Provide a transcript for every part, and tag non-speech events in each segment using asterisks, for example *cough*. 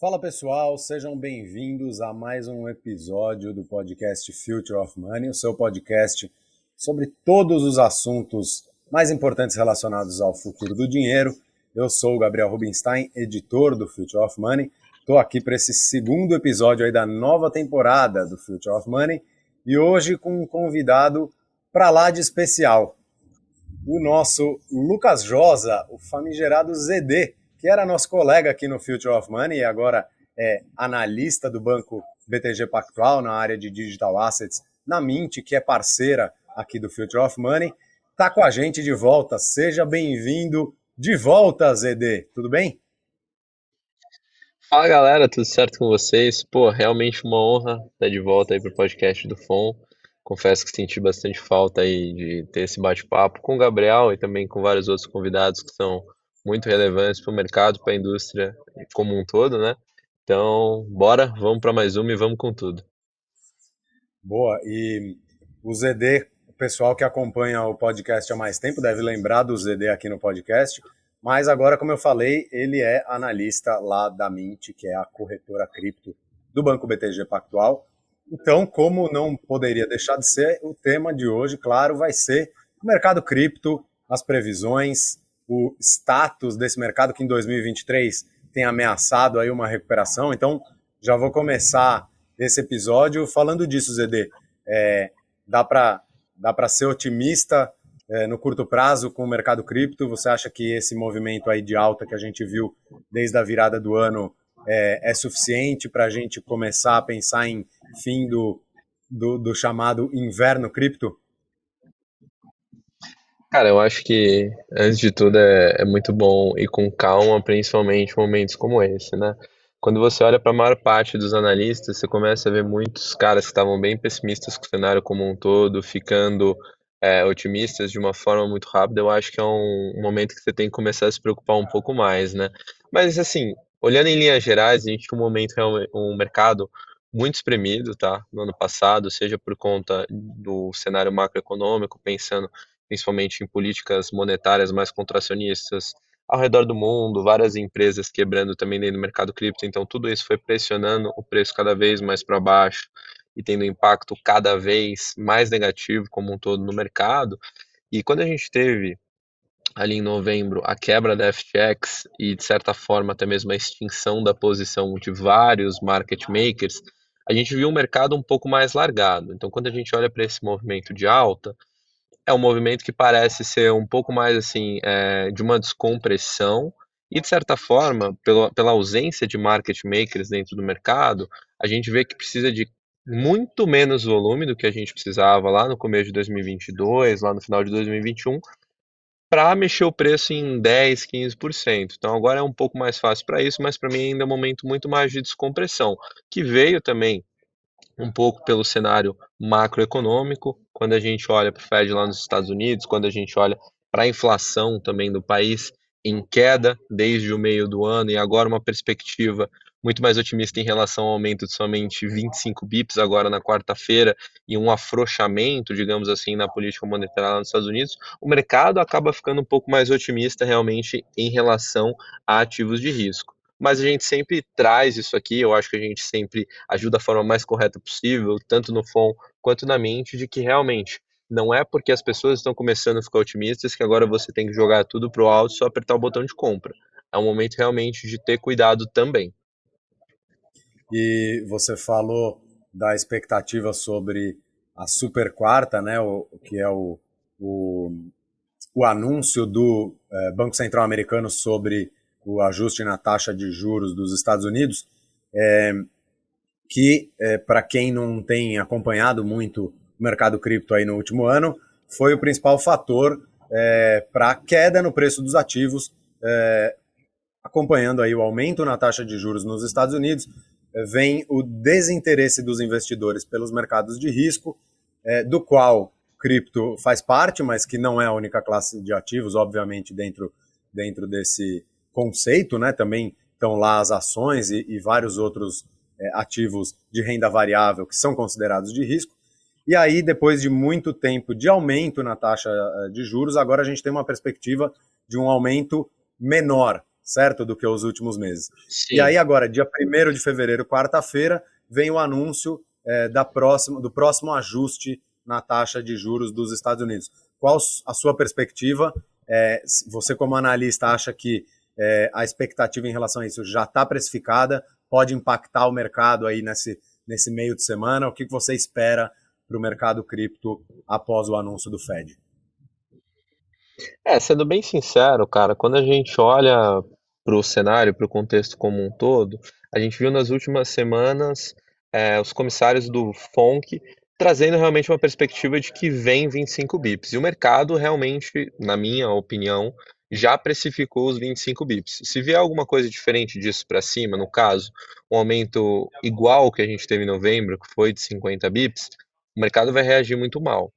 Fala pessoal, sejam bem-vindos a mais um episódio do podcast Future of Money, o seu podcast sobre todos os assuntos mais importantes relacionados ao futuro do dinheiro. Eu sou o Gabriel Rubinstein, editor do Future of Money. Estou aqui para esse segundo episódio aí da nova temporada do Future of Money e hoje com um convidado para lá de especial, o nosso Lucas Josa, o famigerado ZD, que era nosso colega aqui no Future of Money e agora é analista do banco BTG Pactual na área de Digital Assets na Mint, que é parceira aqui do Future of Money, está com a gente de volta. Seja bem-vindo de volta, ZD. Tudo bem? Fala galera, tudo certo com vocês? Pô, realmente uma honra estar de volta aí para o podcast do FON. Confesso que senti bastante falta aí de ter esse bate-papo com o Gabriel e também com vários outros convidados que são muito relevantes para o mercado, para a indústria como um todo, né? Então, bora, vamos para mais uma e vamos com tudo. Boa, e o ZD, o pessoal que acompanha o podcast há mais tempo deve lembrar do ZD aqui no podcast, mas agora, como eu falei, ele é analista lá da Mint, que é a corretora cripto do Banco BTG Pactual. Então, como não poderia deixar de ser, o tema de hoje, claro, vai ser o mercado cripto, as previsões, o status desse mercado que em 2023 tem ameaçado aí uma recuperação. Então, já vou começar esse episódio falando disso, ZD. É, dá para dá para ser otimista é, no curto prazo com o mercado cripto? Você acha que esse movimento aí de alta que a gente viu desde a virada do ano é, é suficiente para a gente começar a pensar em fim do, do, do chamado inverno cripto? Cara, eu acho que, antes de tudo, é, é muito bom ir com calma, principalmente momentos como esse, né? Quando você olha para a maior parte dos analistas, você começa a ver muitos caras que estavam bem pessimistas com o cenário como um todo, ficando é, otimistas de uma forma muito rápida. Eu acho que é um, momento que você tem que começar a se preocupar um pouco mais, né? Mas, assim, olhando em linhas gerais, a gente tinha um momento, um mercado muito espremido, tá? No ano passado, seja por conta do cenário macroeconômico, pensando principalmente em políticas monetárias mais contracionistas ao redor do mundo, várias empresas quebrando também dentro do mercado cripto, então tudo isso foi pressionando o preço cada vez mais para baixo e tendo um impacto cada vez mais negativo como um todo no mercado. E quando a gente teve ali em novembro a quebra da FTX e de certa forma até mesmo a extinção da posição de vários market makers, a gente viu um mercado um pouco mais largado. Então quando a gente olha para esse movimento de alta, é um movimento que parece ser um pouco mais assim é, de uma descompressão e de certa forma pela, pela ausência de market makers dentro do mercado a gente vê que precisa de muito menos volume do que a gente precisava lá no começo de 2022 lá no final de 2021 para mexer o preço em 10, 15%. Então agora é um pouco mais fácil para isso, mas para mim ainda é um momento muito mais de descompressão, que veio também um pouco pelo cenário macroeconômico, quando a gente olha para o Fed lá nos Estados Unidos, quando a gente olha para a inflação também do país em queda desde o meio do ano e agora uma perspectiva muito mais otimista em relação ao aumento de somente 25 bips agora na quarta-feira e um afrouxamento, digamos assim, na política monetária lá nos Estados Unidos, o mercado acaba ficando um pouco mais otimista realmente em relação a ativos de risco mas a gente sempre traz isso aqui, eu acho que a gente sempre ajuda da forma mais correta possível, tanto no FOM quanto na mente, de que realmente não é porque as pessoas estão começando a ficar otimistas que agora você tem que jogar tudo para o alto e só apertar o botão de compra. É um momento realmente de ter cuidado também. E você falou da expectativa sobre a super quarta, né, o, que é o, o, o anúncio do é, Banco Central Americano sobre o ajuste na taxa de juros dos Estados Unidos, é, que, é, para quem não tem acompanhado muito o mercado cripto aí no último ano, foi o principal fator é, para a queda no preço dos ativos, é, acompanhando aí o aumento na taxa de juros nos Estados Unidos, é, vem o desinteresse dos investidores pelos mercados de risco, é, do qual cripto faz parte, mas que não é a única classe de ativos, obviamente, dentro, dentro desse, conceito, né? Também estão lá as ações e, e vários outros é, ativos de renda variável que são considerados de risco. E aí, depois de muito tempo de aumento na taxa é, de juros, agora a gente tem uma perspectiva de um aumento menor, certo? Do que os últimos meses. Sim. E aí, agora, dia 1 de fevereiro, quarta-feira, vem o anúncio é, da próxima, do próximo ajuste na taxa de juros dos Estados Unidos. Qual a sua perspectiva? É, você, como analista, acha que é, a expectativa em relação a isso já está precificada? Pode impactar o mercado aí nesse, nesse meio de semana? O que você espera para o mercado cripto após o anúncio do Fed? É, sendo bem sincero, cara, quando a gente olha para o cenário, para o contexto como um todo, a gente viu nas últimas semanas é, os comissários do FONC trazendo realmente uma perspectiva de que vem 25 bips. E o mercado realmente, na minha opinião, já precificou os 25 bips. Se vier alguma coisa diferente disso para cima, no caso, um aumento igual que a gente teve em novembro, que foi de 50 bips, o mercado vai reagir muito mal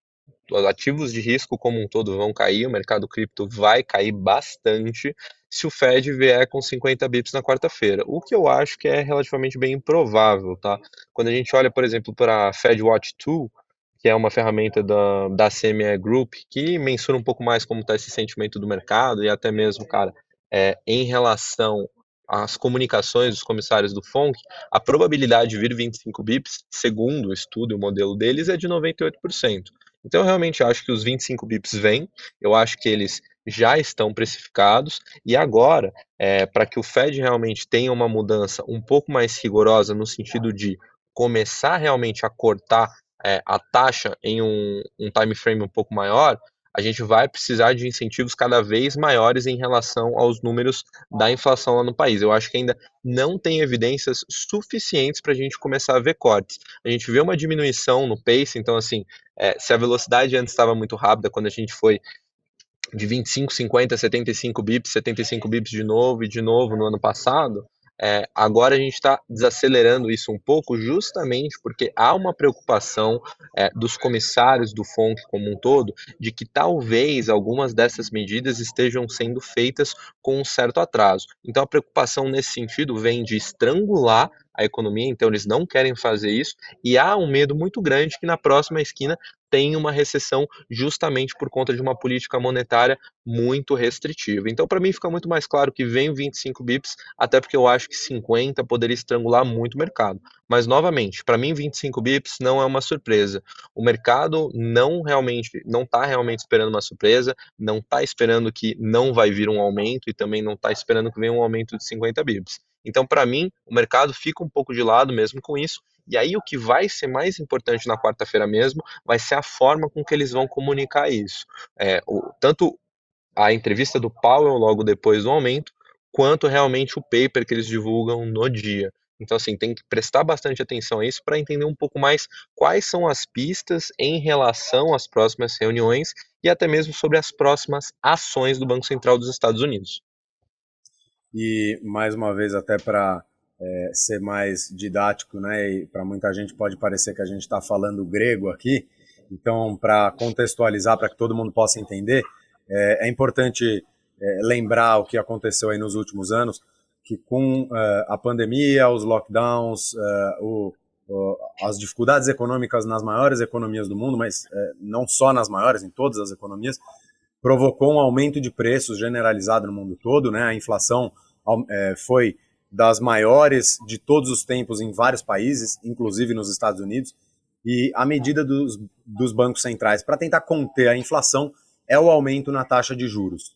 os ativos de risco como um todo vão cair, o mercado cripto vai cair bastante se o Fed vier com 50 bips na quarta-feira, o que eu acho que é relativamente bem improvável, tá? Quando a gente olha, por exemplo, para a Fed Watch Tool, que é uma ferramenta da, da CME Group, que mensura um pouco mais como está esse sentimento do mercado e até mesmo, cara, é, em relação às comunicações dos comissários do FONC, a probabilidade de vir 25 bips, segundo o estudo e o modelo deles, é de 98%. Então, eu realmente acho que os 25 bips vêm, eu acho que eles já estão precificados, e agora, é, para que o Fed realmente tenha uma mudança um pouco mais rigorosa no sentido de começar realmente a cortar é, a taxa em um, um time frame um pouco maior, a gente vai precisar de incentivos cada vez maiores em relação aos números da inflação lá no país. Eu acho que ainda não tem evidências suficientes para a gente começar a ver cortes. A gente vê uma diminuição no pace, então, assim, é, se a velocidade antes estava muito rápida, quando a gente foi de 25, 50, 75 bips, 75 bips de novo e de novo no ano passado, é, agora a gente está desacelerando isso um pouco, justamente porque há uma preocupação é, dos comissários do FONC como um todo de que talvez algumas dessas medidas estejam sendo feitas com um certo atraso. Então a preocupação nesse sentido vem de estrangular a economia, então eles não querem fazer isso, e há um medo muito grande que na próxima esquina tem uma recessão justamente por conta de uma política monetária muito restritiva. Então, para mim, fica muito mais claro que vem 25 bips, até porque eu acho que 50 poderia estrangular muito o mercado. Mas, novamente, para mim, 25 bips não é uma surpresa. O mercado não realmente, não está realmente esperando uma surpresa, não está esperando que não vai vir um aumento e também não está esperando que venha um aumento de 50 bips. Então, para mim, o mercado fica um pouco de lado mesmo com isso. E aí, o que vai ser mais importante na quarta-feira mesmo vai ser a forma com que eles vão comunicar isso. É, o, tanto a entrevista do Powell logo depois do aumento, quanto realmente o paper que eles divulgam no dia. Então, assim, tem que prestar bastante atenção a isso para entender um pouco mais quais são as pistas em relação às próximas reuniões e até mesmo sobre as próximas ações do Banco Central dos Estados Unidos. E, mais uma vez, até para é, ser mais didático, né, e para muita gente pode parecer que a gente está falando grego aqui, então, para contextualizar, para que todo mundo possa entender, é, é importante é, lembrar o que aconteceu aí nos últimos anos, que com uh, a pandemia, os lockdowns, uh, o, o, as dificuldades econômicas nas maiores economias do mundo, mas uh, não só nas maiores, em todas as economias, provocou um aumento de preços generalizado no mundo todo, né? A inflação é, foi das maiores de todos os tempos em vários países, inclusive nos Estados Unidos, e a medida dos, dos bancos centrais para tentar conter a inflação é o aumento na taxa de juros.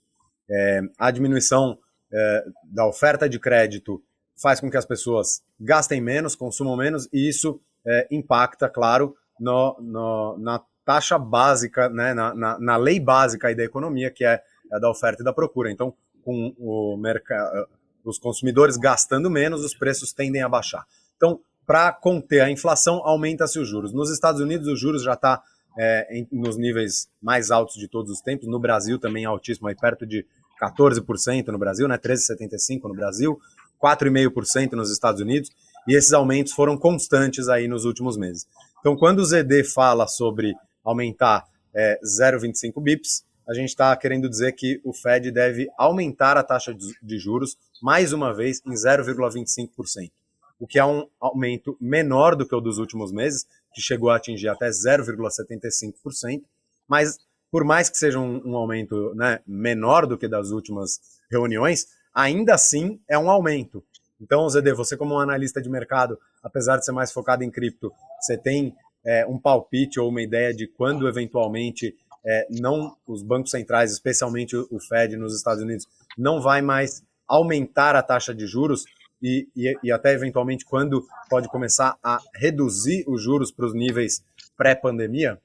É, a diminuição é, da oferta de crédito faz com que as pessoas gastem menos, consumam menos, e isso é, impacta, claro, no, no, na taxa básica, né, na, na, na, lei básica da economia, que é a da oferta e da procura. Então, com o mercado, os consumidores gastando menos, os preços tendem a baixar. Então, para conter a inflação, aumenta-se os juros. Nos Estados Unidos, os juros já está é, nos níveis mais altos de todos os tempos. No Brasil também é altíssimo, aí perto de 14% no Brasil, né? 13,75% no Brasil, 4,5% nos Estados Unidos. E esses aumentos foram constantes aí nos últimos meses. Então, quando o ZD fala sobre aumentar é, 0,25 bips, a gente está querendo dizer que o Fed deve aumentar a taxa de juros mais uma vez em 0,25%, o que é um aumento menor do que o dos últimos meses, que chegou a atingir até 0,75%, mas por mais que seja um, um aumento né, menor do que das últimas reuniões, ainda assim é um aumento. Então, Zed, você como um analista de mercado, apesar de ser mais focado em cripto, você tem é, um palpite ou uma ideia de quando eventualmente é, não os bancos centrais, especialmente o Fed nos Estados Unidos, não vai mais aumentar a taxa de juros e, e, e até eventualmente quando pode começar a reduzir os juros para os níveis pré-pandemia?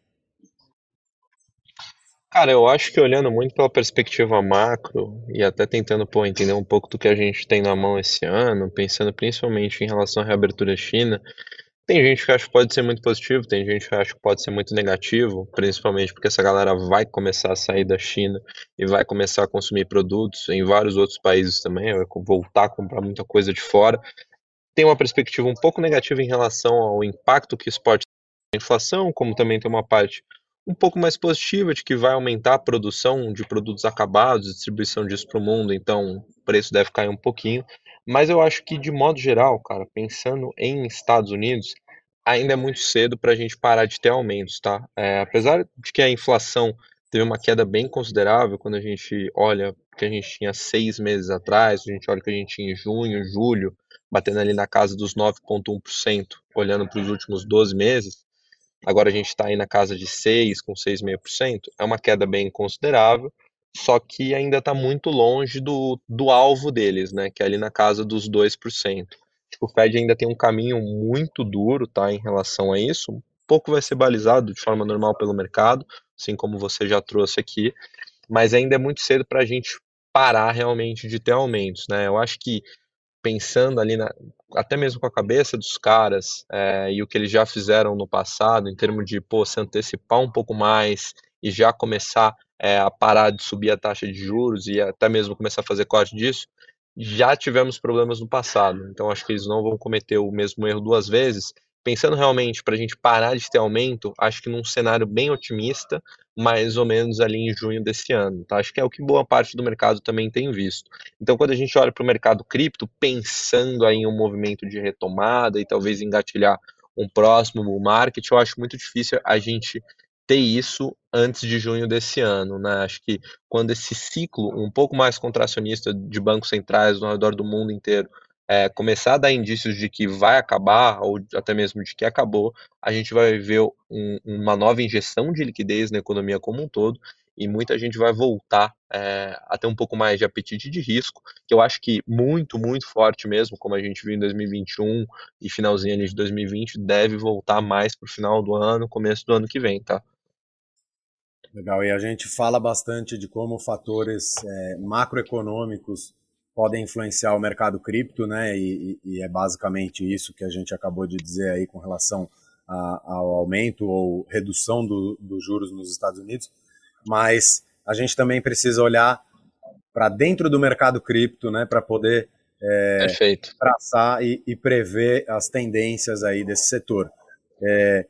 Cara, eu acho que olhando muito pela perspectiva macro e até tentando pô, entender um pouco do que a gente tem na mão esse ano, pensando principalmente em relação à reabertura China, tem gente que acha que pode ser muito positivo, tem gente que acha que pode ser muito negativo, principalmente porque essa galera vai começar a sair da China e vai começar a consumir produtos em vários outros países também, vai voltar a comprar muita coisa de fora. Tem uma perspectiva um pouco negativa em relação ao impacto que isso pode ter na inflação, como também tem uma parte um pouco mais positiva de que vai aumentar a produção de produtos acabados, distribuição disso para o mundo, então o preço deve cair um pouquinho. Mas eu acho que, de modo geral, cara, pensando em Estados Unidos, ainda é muito cedo para a gente parar de ter aumentos, tá? É, apesar de que a inflação teve uma queda bem considerável quando a gente olha que a gente tinha seis meses atrás, a gente olha que a gente tinha em junho, julho, batendo ali na casa dos 9,1%, olhando para os últimos 12 meses, agora a gente está aí na casa de 6, com 6,5%, é uma queda bem considerável, só que ainda está muito longe do, do alvo deles, né, que é ali na casa dos 2%. O Fed ainda tem um caminho muito duro tá, em relação a isso, um pouco vai ser balizado de forma normal pelo mercado, assim como você já trouxe aqui, mas ainda é muito cedo para a gente parar realmente de ter aumentos. Né? Eu acho que pensando ali, na, até mesmo com a cabeça dos caras é, e o que eles já fizeram no passado, em termos de pô, se antecipar um pouco mais e já começar é, a parar de subir a taxa de juros e até mesmo começar a fazer corte disso, já tivemos problemas no passado. Então acho que eles não vão cometer o mesmo erro duas vezes. Pensando realmente para a gente parar de ter aumento, acho que num cenário bem otimista, mais ou menos ali em junho desse ano. Tá? Acho que é o que boa parte do mercado também tem visto. Então, quando a gente olha para o mercado cripto, pensando aí em um movimento de retomada e talvez engatilhar um próximo market, eu acho muito difícil a gente ter isso antes de junho desse ano, né? Acho que quando esse ciclo um pouco mais contracionista de bancos centrais ao redor do mundo inteiro é, começar a dar indícios de que vai acabar, ou até mesmo de que acabou, a gente vai ver um, uma nova injeção de liquidez na economia como um todo, e muita gente vai voltar é, a ter um pouco mais de apetite de risco, que eu acho que muito, muito forte mesmo, como a gente viu em 2021 e finalzinho ali de 2020, deve voltar mais para o final do ano, começo do ano que vem, tá? Legal, e a gente fala bastante de como fatores é, macroeconômicos podem influenciar o mercado cripto, né? E, e, é basicamente isso que a gente acabou de dizer aí com relação a, ao aumento ou redução dos do juros nos Estados Unidos. Mas a gente também precisa olhar para dentro do mercado cripto, né? Para poder é, traçar e, e, prever as tendências aí desse setor. É,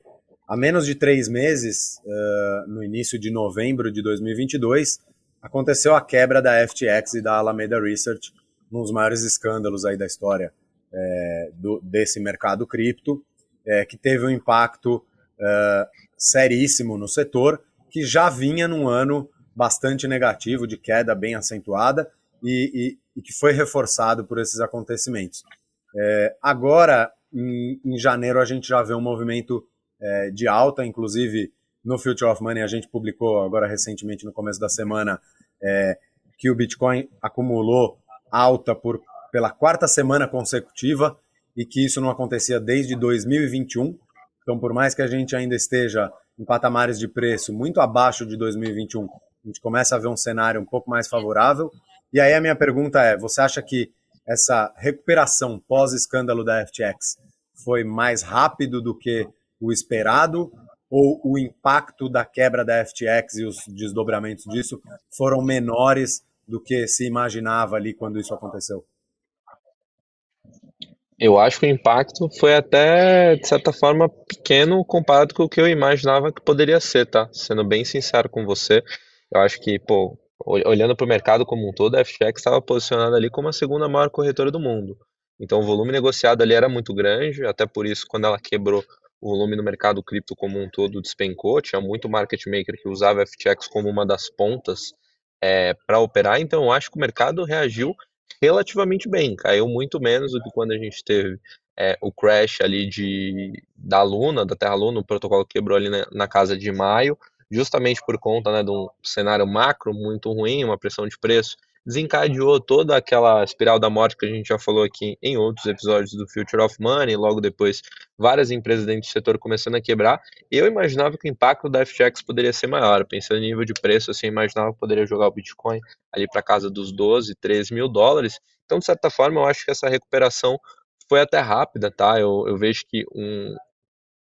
Há menos de três meses, uh, no início de novembro de 2022, aconteceu a quebra da FTX e da Alameda Research, um dos maiores escândalos aí da história é, do, desse mercado cripto, é, que teve um impacto seríssimo no setor, que já vinha num ano bastante negativo, de queda bem acentuada, e, e, e que foi reforçado por esses acontecimentos. Agora, em, em janeiro, a gente já vê um movimento é, de alta, inclusive no Future of Money a gente publicou agora recentemente no começo da semana é, que o Bitcoin acumulou alta por pela quarta semana consecutiva e que isso não acontecia desde 2021. Então, por mais que a gente ainda esteja em patamares de preço muito abaixo de 2021, a gente começa a ver um cenário um pouco mais favorável. E aí a minha pergunta é: você acha que essa recuperação pós-escândalo da FTX foi mais rápido do que o esperado ou o impacto da quebra da FTX e os desdobramentos disso foram menores do que se imaginava ali quando isso aconteceu? Eu acho que o impacto foi até, de certa forma, pequeno comparado com o que eu imaginava que poderia ser, tá? Sendo bem sincero com você, eu acho que, pô, olhando para o mercado como um todo, a FTX estava posicionada ali como a segunda maior corretora do mundo. Então o volume negociado ali era muito grande, até por isso, quando ela quebrou, o volume no mercado cripto como um todo despencou, tinha muito market maker que usava FTX como uma das pontas é, para operar, então eu acho que o mercado reagiu relativamente bem, caiu muito menos do que quando a gente teve é, o crash ali de, da Luna, da Terra Luna, o protocolo quebrou ali na, na casa de maio, justamente por conta né, de um cenário macro muito ruim, uma pressão de preço, desencadeou toda aquela espiral da morte que a gente já falou aqui em outros episódios do Future of Money, logo depois várias empresas dentro do setor começando a quebrar. Eu imaginava que o impacto da FTX poderia ser maior, pensando em nível de preço, assim, eu imaginava que poderia jogar o Bitcoin ali para casa dos 12, 13 mil dólares. Então, de certa forma, eu acho que essa recuperação foi até rápida, tá? Eu, eu vejo que um,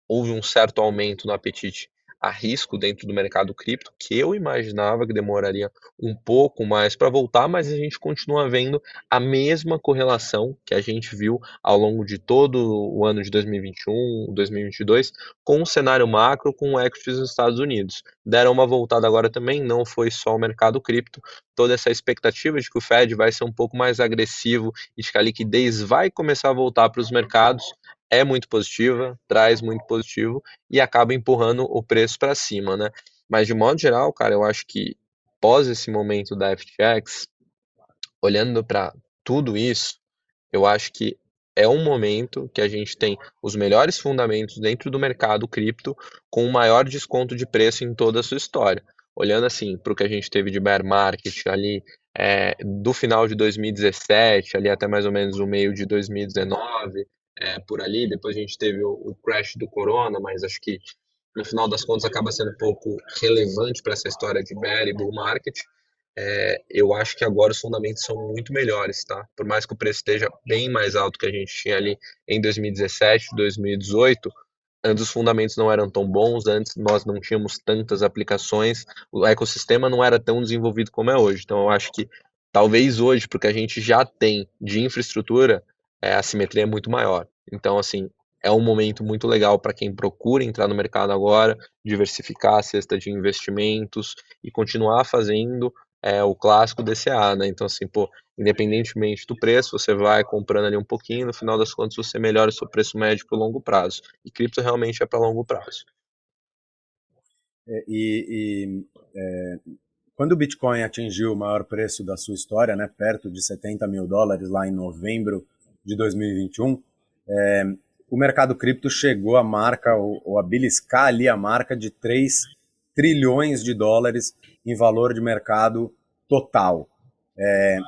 houve um certo aumento no apetite a risco dentro do mercado cripto, que eu imaginava que demoraria um pouco mais para voltar, mas a gente continua vendo a mesma correlação que a gente viu ao longo de todo o ano de 2021, 2022, com o cenário macro, com o equities nos Estados Unidos. Deram uma voltada agora também, não foi só o mercado cripto, toda essa expectativa de que o Fed vai ser um pouco mais agressivo e de que a liquidez vai começar a voltar para os mercados, é muito positiva, traz muito positivo e acaba empurrando o preço para cima, né? Mas de modo geral, cara, eu acho que pós esse momento da FTX, olhando para tudo isso, eu acho que é um momento que a gente tem os melhores fundamentos dentro do mercado cripto com o maior desconto de preço em toda a sua história. Olhando assim para o que a gente teve de bear market ali é, do final de 2017 ali até mais ou menos o meio de 2019, é, por ali. Depois a gente teve o, o, crash do Corona, mas acho que no final das contas acaba sendo um pouco relevante para essa história de bear e bull market. É, eu acho que agora os fundamentos são muito melhores, tá? Por mais que o preço esteja bem mais alto que a gente tinha ali em 2017, 2018, antes os fundamentos não eram tão bons, antes nós não tínhamos tantas aplicações, o ecossistema não era tão desenvolvido como é hoje. Então eu acho que talvez hoje, porque a gente já tem de infraestrutura, é, a simetria é muito maior. Então, assim, é um momento muito legal para quem procura entrar no mercado agora, diversificar a cesta de investimentos e continuar fazendo é, o clássico DCA, né? Então, assim, pô, independentemente do preço, você vai comprando ali um pouquinho, no final das contas você melhora o seu preço médio para longo prazo. E cripto realmente é para longo prazo. É, e, e é, quando o Bitcoin atingiu o maior preço da sua história, né, perto de 70 mil dólares lá em novembro de 2021, é, o mercado cripto chegou à marca, ou, ou a beliscar ali a marca de 3 trilhões de dólares em valor de mercado total. É,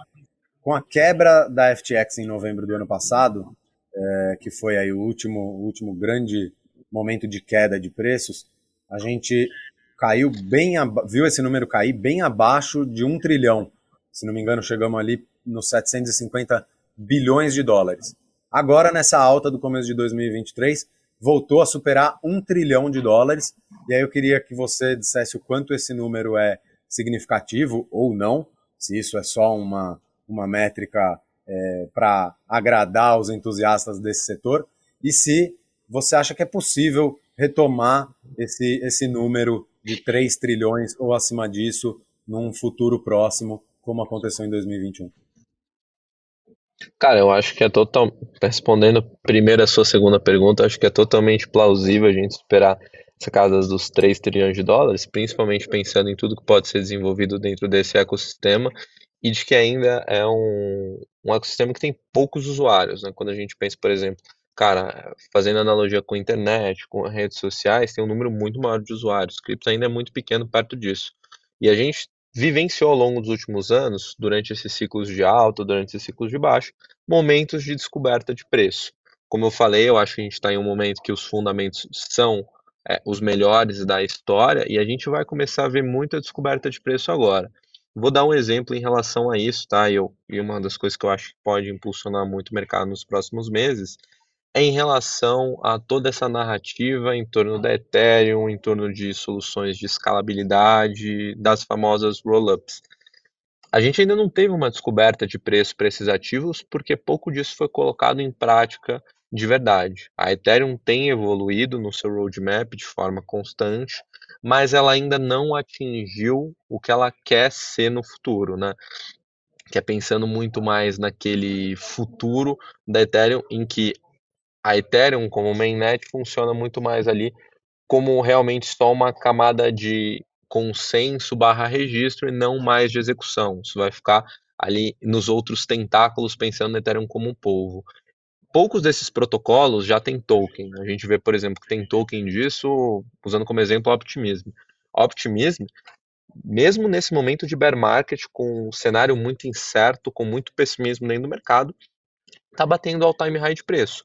com a quebra da FTX em novembro do ano passado, é, que foi aí o último, o último grande momento de queda de preços, a gente caiu bem, viu esse número cair bem abaixo de um trilhão. Se não me engano, chegamos ali nos 750 bilhões de dólares. Agora, nessa alta do começo de 2023, voltou a superar um trilhão de dólares. E aí eu queria que você dissesse o quanto esse número é significativo ou não, se isso é só uma, uma métrica é, para agradar os entusiastas desse setor, e se você acha que é possível retomar esse, esse número de 3 trilhões ou acima disso num futuro próximo, como aconteceu em 2021. Cara, eu acho que é total. Respondendo primeiro a sua segunda pergunta, acho que é totalmente plausível a gente esperar essa casa dos 3 trilhões de dólares, principalmente pensando em tudo que pode ser desenvolvido dentro desse ecossistema e de que ainda é um, um ecossistema que tem poucos usuários, né? Quando a gente pensa, por exemplo, cara, fazendo analogia com a internet, com redes sociais, tem um número muito maior de usuários. Cripto ainda é muito pequeno perto disso. E a gente vivenciou ao longo dos últimos anos, durante esses ciclos de alta, durante esses ciclos de baixo, momentos de descoberta de preço. Como eu falei, eu acho que a gente está em um momento que os fundamentos são é, os melhores da história e a gente vai começar a ver muita descoberta de preço agora. Vou dar um exemplo em relação a isso, tá? Eu, e uma das coisas que eu acho que pode impulsionar muito o mercado nos próximos meses em relação a toda essa narrativa em torno da Ethereum, em torno de soluções de escalabilidade, das famosas roll-ups. A gente ainda não teve uma descoberta de preço para esses ativos porque pouco disso foi colocado em prática de verdade. A Ethereum tem evoluído no seu roadmap de forma constante, mas ela ainda não atingiu o que ela quer ser no futuro, né? Que é pensando muito mais naquele futuro da Ethereum em que a Ethereum como mainnet funciona muito mais ali como realmente só uma camada de consenso barra registro e não mais de execução. Isso vai ficar ali nos outros tentáculos, pensando no Ethereum como um povo. Poucos desses protocolos já tem token. A gente vê, por exemplo, que tem token disso, usando como exemplo o Optimism. Optimism, mesmo nesse momento de bear market, com um cenário muito incerto, com muito pessimismo dentro do mercado, está batendo all time high de preço.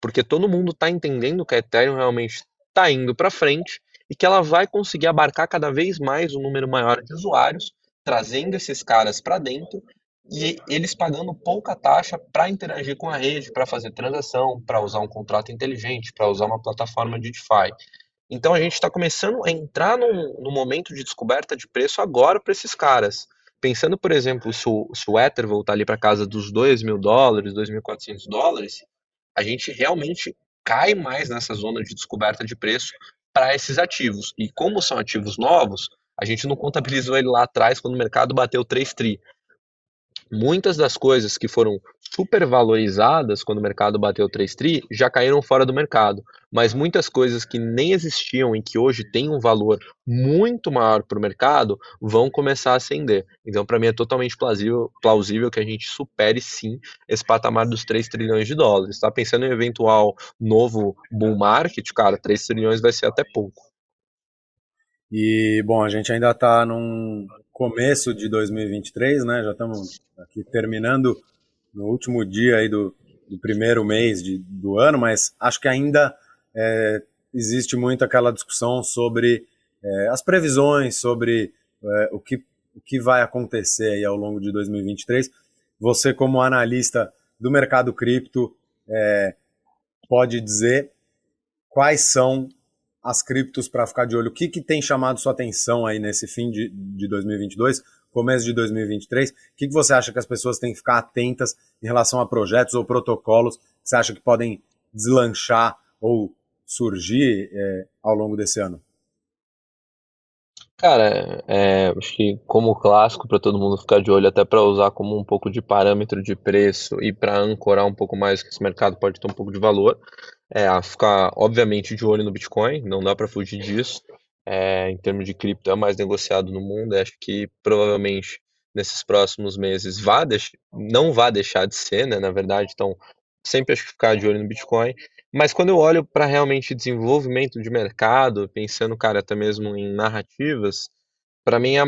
Porque todo mundo está entendendo que a Ethereum realmente está indo para frente e que ela vai conseguir abarcar cada vez mais um número maior de usuários, trazendo esses caras para dentro e eles pagando pouca taxa para interagir com a rede, para fazer transação, para usar um contrato inteligente, para usar uma plataforma de DeFi. Então a gente está começando a entrar num, num, momento de descoberta de preço agora para esses caras. Pensando, por exemplo, se o, se o Ether voltar ali para casa dos 2 mil dólares, 2.400 dólares, a gente realmente cai mais nessa zona de descoberta de preço para esses ativos. E como são ativos novos, a gente não contabilizou ele lá atrás quando o mercado bateu 3 tri. Muitas das coisas que foram supervalorizadas quando o mercado bateu 3 tri já caíram fora do mercado, mas muitas coisas que nem existiam e que hoje têm um valor muito maior para o mercado vão começar a ascender. Então, para mim, é totalmente plausível, plausível que a gente supere sim esse patamar dos 3 trilhões de dólares. Está pensando em eventual novo bull market, cara, 3 trilhões vai ser até pouco. E, bom, a gente ainda está num começo de 2023, né? Já estamos aqui terminando no último dia aí do, do primeiro mês de, do ano, mas acho que ainda é, existe muito aquela discussão sobre é, as previsões, sobre é, o, que, o que vai acontecer aí ao longo de 2023. Você, como analista do mercado cripto, é, pode dizer quais são as criptos para ficar de olho? O que, que tem chamado sua atenção aí nesse fim de, de 2022, começo de 2023? O que, que você acha que as pessoas têm que ficar atentas em relação a projetos ou protocolos que você acha que podem deslanchar ou surgir é, ao longo desse ano? Cara, é, acho que como clássico para todo mundo ficar de olho, até para usar como um pouco de parâmetro de preço e para ancorar um pouco mais que esse mercado pode ter um pouco de valor, é ficar obviamente de olho no Bitcoin, não dá para fugir disso. É, em termos de cripto, é o mais negociado no mundo. Acho que provavelmente nesses próximos meses vá não vai deixar de ser, né? Na verdade, então sempre acho que ficar de olho no Bitcoin. Mas quando eu olho para realmente desenvolvimento de mercado, pensando, cara, até mesmo em narrativas, para mim a,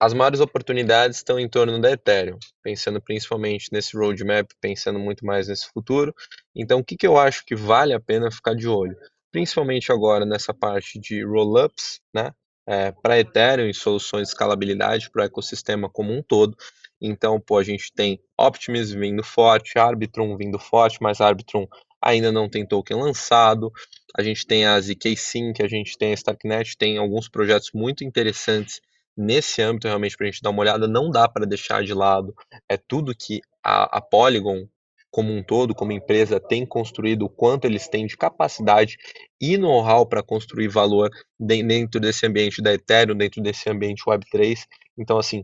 as maiores oportunidades estão em torno da Ethereum, pensando principalmente nesse roadmap, pensando muito mais nesse futuro. Então, o que, que eu acho que vale a pena ficar de olho? Principalmente agora nessa parte de roll-ups, né? É, para Ethereum e soluções de escalabilidade para o ecossistema como um todo. Então, pô, a gente tem Optimism vindo forte, Arbitrum vindo forte, mas Arbitrum ainda não tem token lançado. A gente tem a ZK Sync, a gente tem a Starknet, tem alguns projetos muito interessantes nesse âmbito realmente para a gente dar uma olhada. Não dá para deixar de lado é tudo que a, a Polygon como um todo, como empresa, tem construído, o quanto eles têm de capacidade e know-how para construir valor dentro desse ambiente da Ethereum, dentro desse ambiente Web3. Então, assim,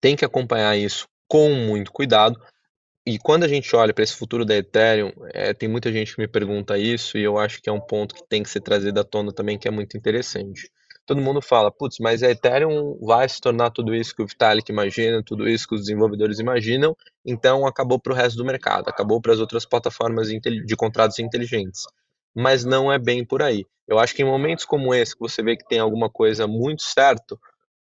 tem que acompanhar isso com muito cuidado. E quando a gente olha para esse futuro da Ethereum, é, tem muita gente que me pergunta isso, e eu acho que é um ponto que tem que ser trazido à tona também, que é muito interessante. Todo mundo fala, putz, mas a Ethereum vai se tornar tudo isso que o Vitalik imagina, tudo isso que os desenvolvedores imaginam, então acabou para o resto do mercado, acabou para as outras plataformas de contratos inteligentes. Mas não é bem por aí. Eu acho que em momentos como esse, que você vê que tem alguma coisa muito certo,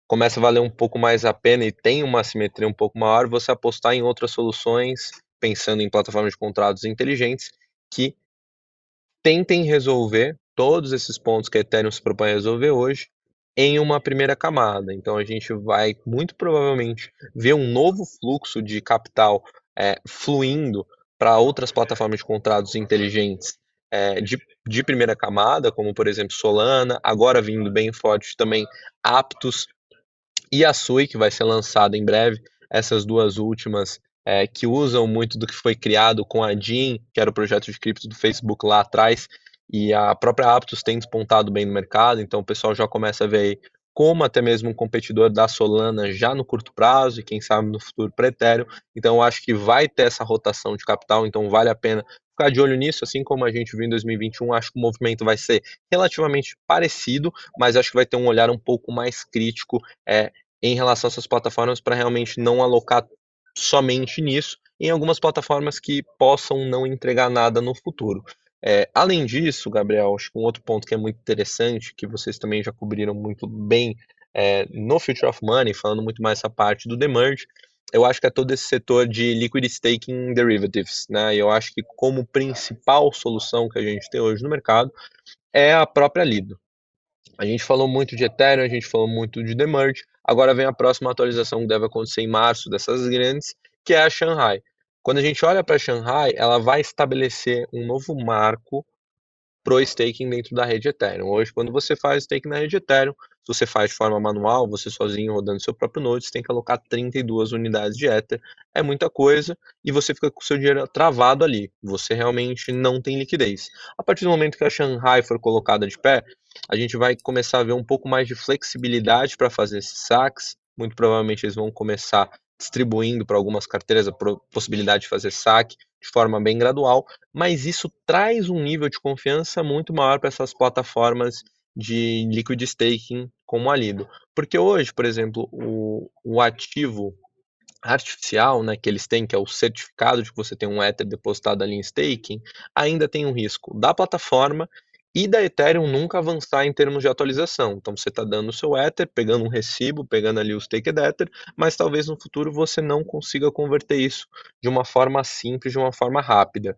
começa a valer um pouco mais a pena e tem uma simetria um pouco maior, você apostar em outras soluções, pensando em plataformas de contratos inteligentes, que tentem resolver todos esses pontos que a Ethereum se propõe a resolver hoje em uma primeira camada. Então a gente vai muito provavelmente ver um novo fluxo de capital é, fluindo para outras plataformas de contratos inteligentes é, de, de primeira camada, como por exemplo Solana, agora vindo bem forte também Aptos, e a Sui, que vai ser lançada em breve, essas duas últimas é, que usam muito do que foi criado com a DIN, que era o projeto de cripto do Facebook lá atrás, e a própria Aptos tem despontado bem no mercado, então o pessoal já começa a ver aí como até mesmo um competidor da Solana já no curto prazo e quem sabe no futuro Ethereum. Então acho que vai ter essa rotação de capital, então vale a pena ficar de olho nisso, assim como a gente viu em 2021, acho que o movimento vai ser relativamente parecido, mas acho que vai ter um olhar um pouco mais crítico é, em relação a essas plataformas para realmente não alocar somente nisso, em algumas plataformas que possam não entregar nada no futuro. É, além disso, Gabriel, acho que um outro ponto que é muito interessante, que vocês também já cobriram muito bem é, no Future of Money, falando muito mais essa parte do Demerge, eu acho que é todo esse setor de liquid staking derivatives, né? Eu acho que como principal solução que a gente tem hoje no mercado é a própria Lido. A gente falou muito de Ethereum, a gente falou muito de Demerge, agora vem a próxima atualização que deve acontecer em março dessas grandes, que é a Shanghai. Quando a gente olha para Shanghai, ela vai estabelecer um novo marco pro staking dentro da rede Ethereum. Hoje, quando você faz staking na rede Ethereum, se você faz de forma manual, você sozinho rodando seu próprio node, você tem que alocar 32 unidades de Ether. É muita coisa e você fica com o seu dinheiro travado ali. Você realmente não tem liquidez. A partir do momento que a Shanghai for colocada de pé, a gente vai começar a ver um pouco mais de flexibilidade para fazer esses saques. Muito provavelmente eles vão começar distribuindo para algumas carteiras a possibilidade de fazer saque de forma bem gradual, mas isso traz um nível de confiança muito maior para essas plataformas de liquid staking como a Lido. Porque hoje, por exemplo, o, o ativo artificial, né, que eles têm, que é o certificado de que você tem um Ether depositado ali em staking, ainda tem um risco da plataforma e da Ethereum nunca avançar em termos de atualização. Então você está dando o seu Ether, pegando um recibo, pegando ali o stake Ether, mas talvez no futuro você não consiga converter isso de uma forma simples, de uma forma rápida.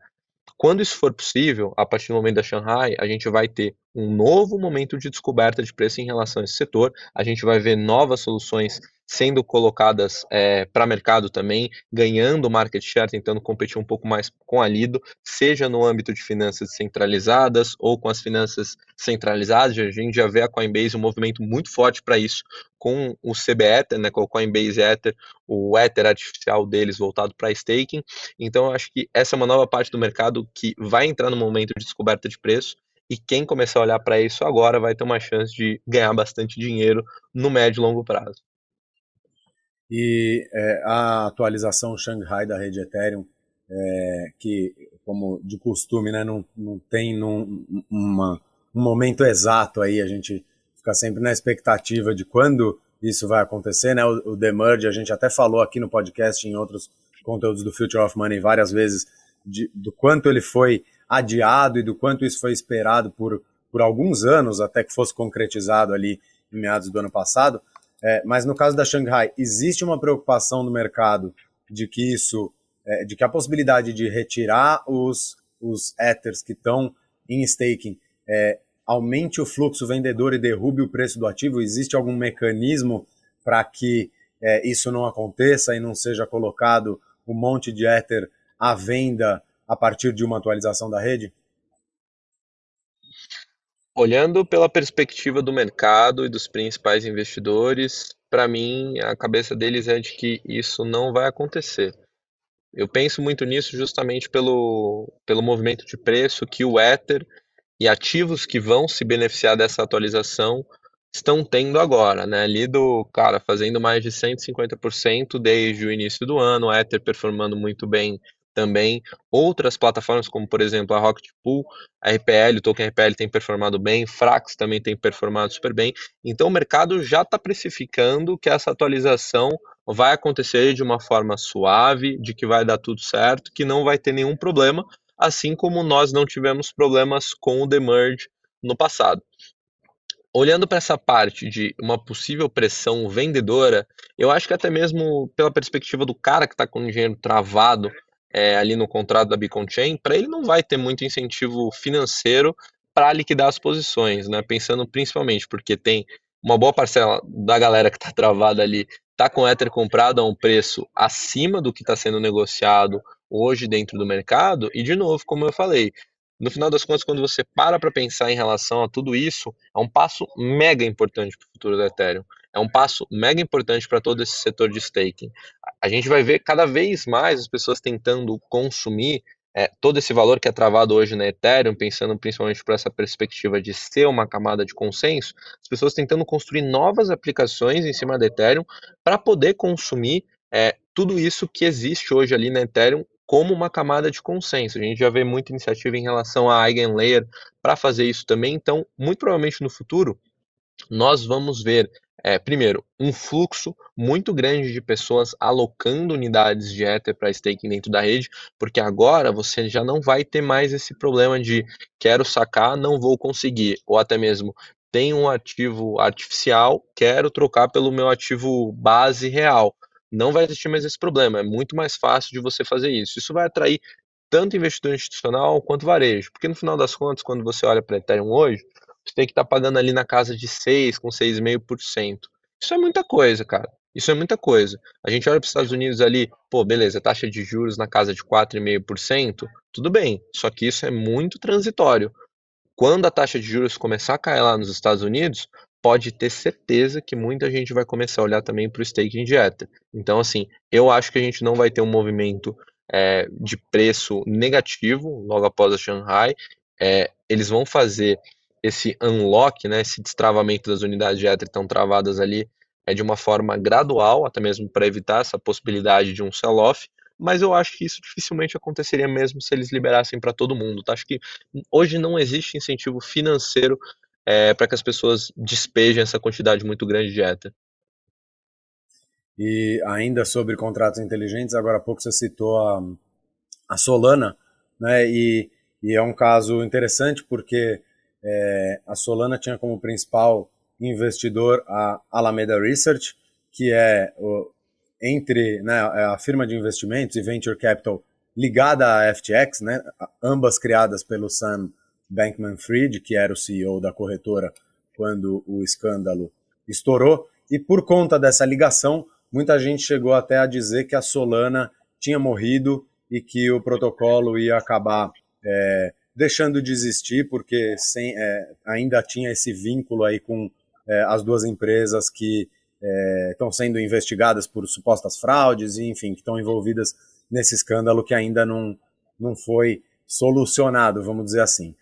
Quando isso for possível, a partir do momento da Shanghai, a gente vai ter um novo momento de descoberta de preço em relação a esse setor. A gente vai ver novas soluções sendo colocadas é, para mercado também, ganhando market share, tentando competir um pouco mais com a Lido, seja no âmbito de finanças centralizadas ou com as finanças centralizadas. A gente já vê a Coinbase um movimento muito forte para isso, com o CBEther, né, com o Coinbase Ether, o Ether artificial deles voltado para staking. Então, eu acho que essa é uma nova parte do mercado que vai entrar no momento de descoberta de preço e quem começar a olhar para isso agora vai ter uma chance de ganhar bastante dinheiro no médio e longo prazo. E é, a atualização Shanghai da rede Ethereum, é, que, como de costume, né, não, não tem num, uma, um momento exato aí, a gente fica sempre na expectativa de quando isso vai acontecer, né? O, o The Merge, a gente até falou aqui no podcast, em outros conteúdos do Future of Money várias vezes, de, do quanto ele foi adiado e do quanto isso foi esperado por, por alguns anos até que fosse concretizado ali em meados do ano passado. É, mas no caso da Shanghai, existe uma preocupação no mercado de que isso, é, de que a possibilidade de retirar os, os Ethers que estão em staking é, aumente o fluxo vendedor e derrube o preço do ativo? Existe algum mecanismo para que é, isso não aconteça e não seja colocado um monte de Ether à venda a partir de uma atualização da rede? Olhando pela perspectiva do mercado e dos principais investidores, para mim a cabeça deles é de que isso não vai acontecer. Eu penso muito nisso justamente pelo, pelo movimento de preço que o Ether e ativos que vão se beneficiar dessa atualização estão tendo agora, né? Ali do cara fazendo mais de 150% desde o início do ano, Ether performando muito bem também. Outras plataformas, como por exemplo a Rocket Pool, a RPL, o token RPL tem performado bem, Frax também tem performado super bem. Então o mercado já está precificando que essa atualização vai acontecer de uma forma suave, de que vai dar tudo certo, que não vai ter nenhum problema, assim como nós não tivemos problemas com o Demerge no passado. Olhando para essa parte de uma possível pressão vendedora, eu acho que até mesmo pela perspectiva do cara que está com o dinheiro travado é, ali no contrato da Beacon Chain, para ele não vai ter muito incentivo financeiro para liquidar as posições, né? Pensando principalmente porque tem uma boa parcela da galera que está travada ali está com Ether comprado a um preço acima do que está sendo negociado hoje dentro do mercado. E de novo, como eu falei, no final das contas, quando você para para pensar em relação a tudo isso, é um passo mega importante para o futuro do Ethereum é um passo mega importante para todo esse setor de staking. A gente vai ver cada vez mais as pessoas tentando consumir é, todo esse valor que é travado hoje na Ethereum, pensando principalmente por essa perspectiva de ser uma camada de consenso, as pessoas tentando construir novas aplicações em cima da Ethereum para poder consumir é, tudo isso que existe hoje ali na Ethereum como uma camada de consenso. A gente já vê muita iniciativa em relação a Eigenlayer para fazer isso também, então, muito provavelmente no futuro, nós vamos ver é, primeiro, um fluxo muito grande de pessoas alocando unidades de Ether para staking dentro da rede, porque agora você já não vai ter mais esse problema de quero sacar, não vou conseguir, ou até mesmo tem um ativo artificial, quero trocar pelo meu ativo base real. Não vai existir mais esse problema, é muito mais fácil de você fazer isso. Isso vai atrair tanto investidor institucional quanto varejo, porque no final das contas, quando você olha para Ethereum hoje, você tem que estar tá pagando ali na casa de 6, com 6,5%. Isso é muita coisa, cara. Isso é muita coisa. A gente olha para os Estados Unidos ali, pô, beleza, taxa de juros na casa de 4,5%, tudo bem, só que isso é muito transitório. Quando a taxa de juros começar a cair lá nos Estados Unidos, pode ter certeza que muita gente vai começar a olhar também para o staking de Ether. Então, assim, eu acho que a gente não vai ter um movimento é, de preço negativo logo após a Shanghai. É, eles vão fazer esse unlock, né, esse destravamento das unidades de Ether estão travadas ali é de uma forma gradual, até mesmo para evitar essa possibilidade de um sell-off, mas eu acho que isso dificilmente aconteceria mesmo se eles liberassem para todo mundo. Tá? Acho que hoje não existe incentivo financeiro é, para que as pessoas despejem essa quantidade muito grande de Ether. E ainda sobre contratos inteligentes, agora há pouco você citou a, a Solana, né? E, e é um caso interessante porque é, a Solana tinha como principal investidor a Alameda Research, que é o, entre né, é a firma de investimentos e venture capital ligada à FTX, né, ambas criadas pelo Sam Bankman-Fried, que era o CEO da corretora quando o escândalo estourou. E por conta dessa ligação, muita gente chegou até a dizer que a Solana tinha morrido e que o protocolo ia acabar é, deixando de existir, porque sem, é, ainda tinha esse vínculo aí com é, as duas empresas que é, estão sendo investigadas por supostas fraudes e, enfim, que estão envolvidas nesse escândalo que ainda não, não foi solucionado, vamos dizer assim.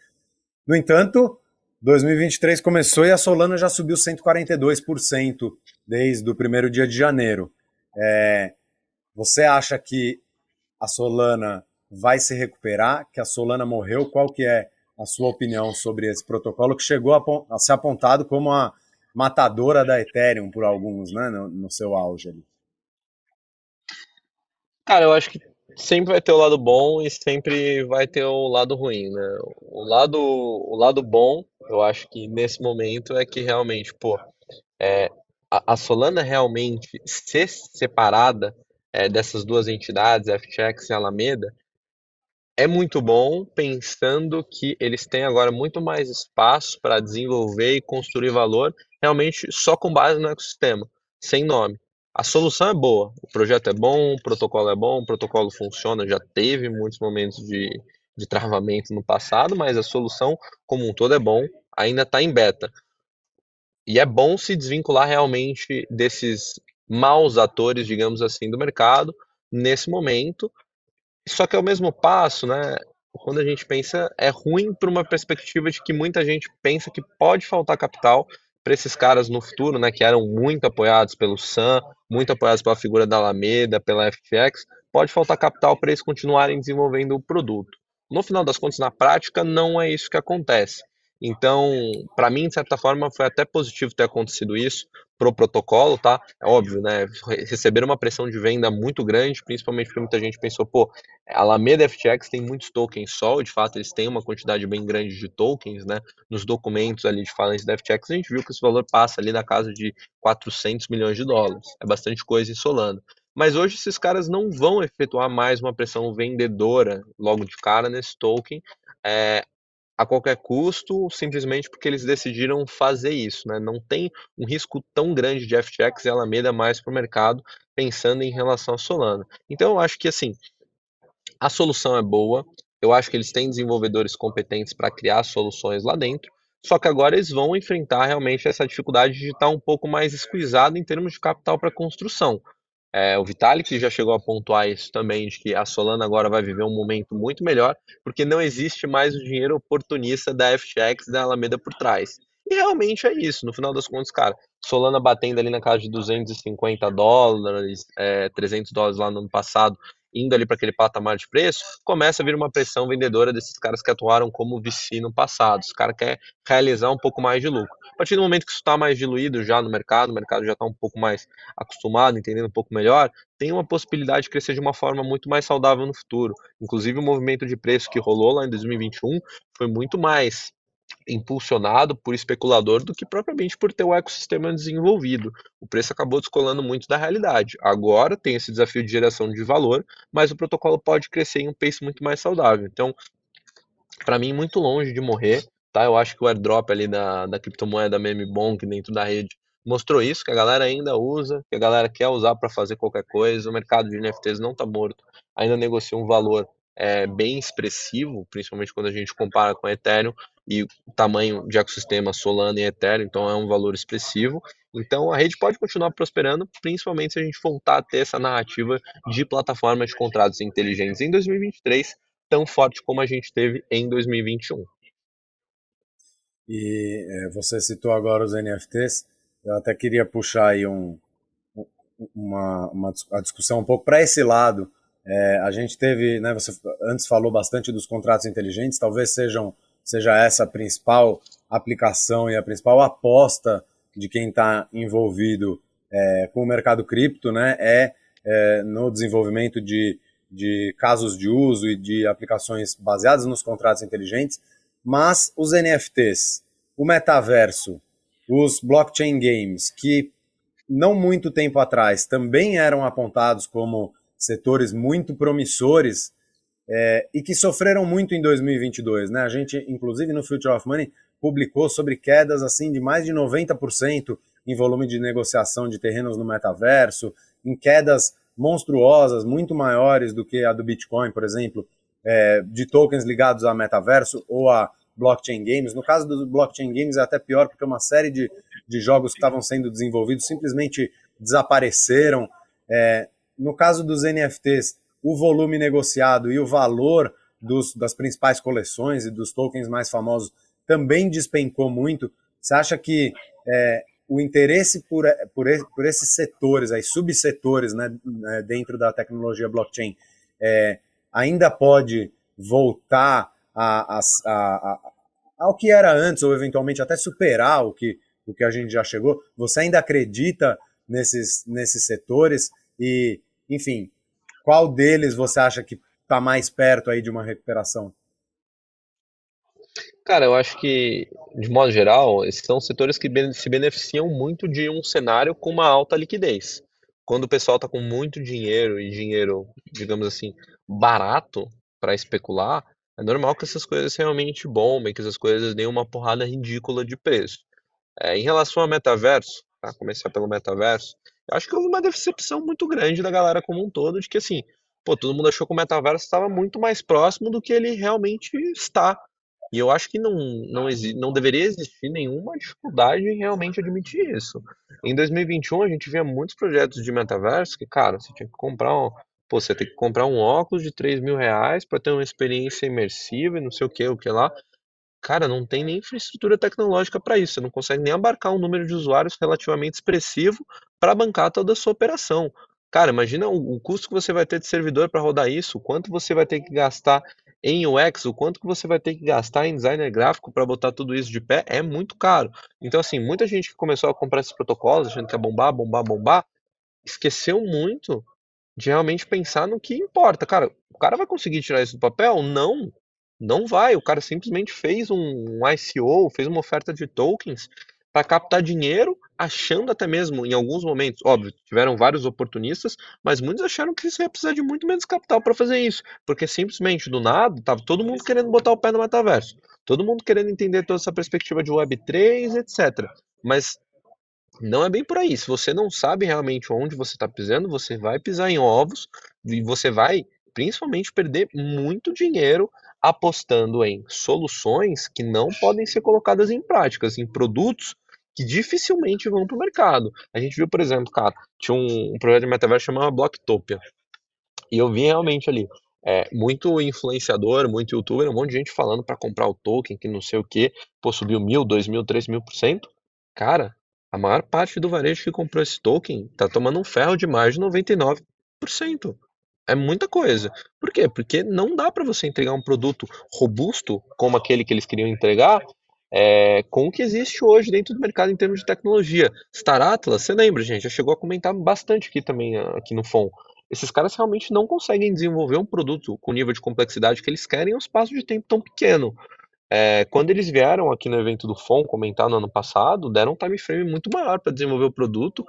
No entanto, 2023 começou e a Solana já subiu 142% desde o primeiro dia de janeiro. É, você acha que a Solana vai se recuperar, que a Solana morreu, qual que é a sua opinião sobre esse protocolo que chegou a, a ser apontado como a matadora da Ethereum por alguns, né, no, no seu auge ali? Cara, eu acho que sempre vai ter o lado bom e sempre vai ter o lado ruim, né? O lado, o lado bom, eu acho que nesse momento é que realmente, pô, é, a, a Solana realmente ser separada é, dessas duas entidades, FTX e Alameda, é muito bom pensando que eles têm agora muito mais espaço para desenvolver e construir valor realmente só com base no ecossistema, sem nome. A solução é boa, o projeto é bom, o protocolo é bom, o protocolo funciona, já teve muitos momentos de, de travamento no passado, mas a solução como um todo é bom, ainda está em beta. E é bom se desvincular realmente desses maus atores, digamos assim, do mercado nesse momento, só que ao mesmo passo, né, quando a gente pensa, é ruim para uma perspectiva de que muita gente pensa que pode faltar capital para esses caras no futuro, né, que eram muito apoiados pelo Sam, muito apoiados pela figura da Alameda, pela FTX, pode faltar capital para eles continuarem desenvolvendo o produto. No final das contas, na prática, não é isso que acontece. Então, para mim, de certa forma, foi até positivo ter acontecido isso pro protocolo, tá? É óbvio, né? Receber uma pressão de venda muito grande, principalmente porque muita gente pensou, pô, a Alameda FTX tem muitos tokens só, de fato, eles têm uma quantidade bem grande de tokens, né? Nos documentos ali de falência da FTX, a gente viu que esse valor passa ali na casa de 400 milhões de dólares. É bastante coisa em Solana. Mas hoje esses caras não vão efetuar mais uma pressão vendedora logo de cara nesse token. É, a qualquer custo, simplesmente porque eles decidiram fazer isso. Né? Não tem um risco tão grande de FTX e Alameda mais para o mercado, pensando em relação a Solana. Então, eu acho que assim, a solução é boa, eu acho que eles têm desenvolvedores competentes para criar soluções lá dentro, só que agora eles vão enfrentar realmente essa dificuldade de estar um pouco mais esquisado em termos de capital para construção. É, o Vitalik já chegou a pontuar isso também, de que a Solana agora vai viver um momento muito melhor, porque não existe mais o dinheiro oportunista da FTX da Alameda por trás. E realmente é isso, no final das contas, cara, Solana batendo ali na casa de 250 dólares, é, 300 dólares lá no ano passado, indo ali para aquele patamar de preço, começa a vir uma pressão vendedora desses caras que atuaram como VC no passado. Os caras querem realizar um pouco mais de lucro. A partir do momento que isso está mais diluído já no mercado, o mercado já está um pouco mais acostumado, entendendo um pouco melhor, tem uma possibilidade de crescer de uma forma muito mais saudável no futuro. Inclusive, o movimento de preço que rolou lá em 2021 foi muito mais impulsionado por especulador do que propriamente por ter o ecossistema desenvolvido. O preço acabou descolando muito da realidade. Agora tem esse desafio de geração de valor, mas o protocolo pode crescer em um pace muito mais saudável. Então, para mim, muito longe de morrer. Tá? Eu acho que o airdrop ali da, da criptomoeda meme bonk dentro da rede mostrou isso, que a galera ainda usa, que a galera quer usar para fazer qualquer coisa. O mercado de NFTs não está morto, ainda negocia um valor é, bem expressivo, principalmente quando a gente compara com a Ethereum e o tamanho de ecossistema Solana e Ethereum, então é um valor expressivo. Então a rede pode continuar prosperando, principalmente se a gente voltar a ter essa narrativa de plataforma de contratos inteligentes em 2023, tão forte como a gente teve em 2021. E é, você citou agora os NFTs, eu até queria puxar aí um, uma, uma a discussão um pouco para esse lado. É, a gente teve, né, você antes falou bastante dos contratos inteligentes, talvez sejam seja essa a principal aplicação e a principal aposta de quem está envolvido é, com o mercado cripto, né, é, é, no desenvolvimento de, de casos de uso e de aplicações baseadas nos contratos inteligentes, mas os NFTs, o metaverso, os blockchain games, que não muito tempo atrás também eram apontados como setores muito promissores é, e que sofreram muito em 2022. Né? A gente, inclusive, no Future of Money, publicou sobre quedas assim de mais de 90% em volume de negociação de terrenos no metaverso, em quedas monstruosas, muito maiores do que a do Bitcoin, por exemplo, é, de tokens ligados a metaverso ou a blockchain games. No caso do blockchain games é até pior, porque uma série de, de jogos que estavam sendo desenvolvidos simplesmente desapareceram. É, no caso dos NFTs, o volume negociado e o valor dos, das principais coleções e dos tokens mais famosos também despencou muito. Você acha que é, o interesse por, por, por, esses setores, aí, subsetores né, né, dentro da tecnologia blockchain, é, ainda pode voltar a, a, a, ao que era antes, ou eventualmente até superar o que, o que a gente já chegou? Você ainda acredita nesses, nesses setores? E, enfim, qual deles você acha que está mais perto aí de uma recuperação? Cara, eu acho que, de modo geral, esses são setores que se beneficiam muito de um cenário com uma alta liquidez. Quando o pessoal está com muito dinheiro e dinheiro, digamos assim, barato para especular, é normal que essas coisas realmente bombem, que essas coisas deem uma porrada ridícula de preço. É, em relação ao metaverso, tá? começar pelo metaverso, acho que houve uma decepção muito grande da galera como um todo, de que assim, pô, todo mundo achou que o metaverso estava muito mais próximo do que ele realmente está. E eu acho que não, não, não deveria existir nenhuma dificuldade em realmente admitir isso. Em 2021, a gente via muitos projetos de metaverso que, cara, você tinha que comprar um, pô, você tem que comprar um óculos de 3 mil reais para ter uma experiência imersiva e não sei o que, o que lá. Cara, não tem nem infraestrutura tecnológica para isso. Você não consegue nem abarcar um número de usuários relativamente expressivo para bancar toda a sua operação. Cara, imagina o, o custo que você vai ter de servidor para rodar isso, o quanto você vai ter que gastar em UX, o quanto que você vai ter que gastar em designer gráfico para botar tudo isso de pé, é muito caro. Então, assim, muita gente que começou a comprar esses protocolos, achando que ia bombar, bombar, bombar, esqueceu muito de realmente pensar no que importa. Cara, o cara vai conseguir tirar isso do papel? Não. Não vai, o cara simplesmente fez um ICO, fez uma oferta de tokens para captar dinheiro, achando até mesmo em alguns momentos, óbvio, tiveram vários oportunistas, mas muitos acharam que isso ia precisar de muito menos capital para fazer isso, porque simplesmente do nada tava todo mundo querendo botar o pé no metaverso, todo mundo querendo entender toda essa perspectiva de Web3, etc. Mas não é bem por aí. Se você não sabe realmente onde você está pisando, você vai pisar em ovos e você vai principalmente perder muito dinheiro apostando em soluções que não podem ser colocadas em práticas, em produtos que dificilmente vão para o mercado. A gente viu, por exemplo, cara, tinha um, um projeto de metaverso chamado Blocktopia. E eu vi realmente ali é, muito influenciador, muito youtuber, um monte de gente falando para comprar o token, que não sei o que, pô, subiu mil, dois mil, três mil por cento. Cara, a maior parte do varejo que comprou esse token tá tomando um ferro de mais de 99%. é muita coisa. Por quê? Porque não dá para você entregar um produto robusto como aquele que eles queriam entregar é, com o que existe hoje dentro do mercado em termos de tecnologia. Star Atlas, você lembra, gente? Já chegou a comentar bastante aqui também, aqui no FON. Esses caras realmente não conseguem desenvolver um produto com o nível de complexidade que eles querem em um espaço de tempo tão pequeno. É, quando eles vieram aqui no evento do FON comentar no ano passado, deram um time frame muito maior para desenvolver o produto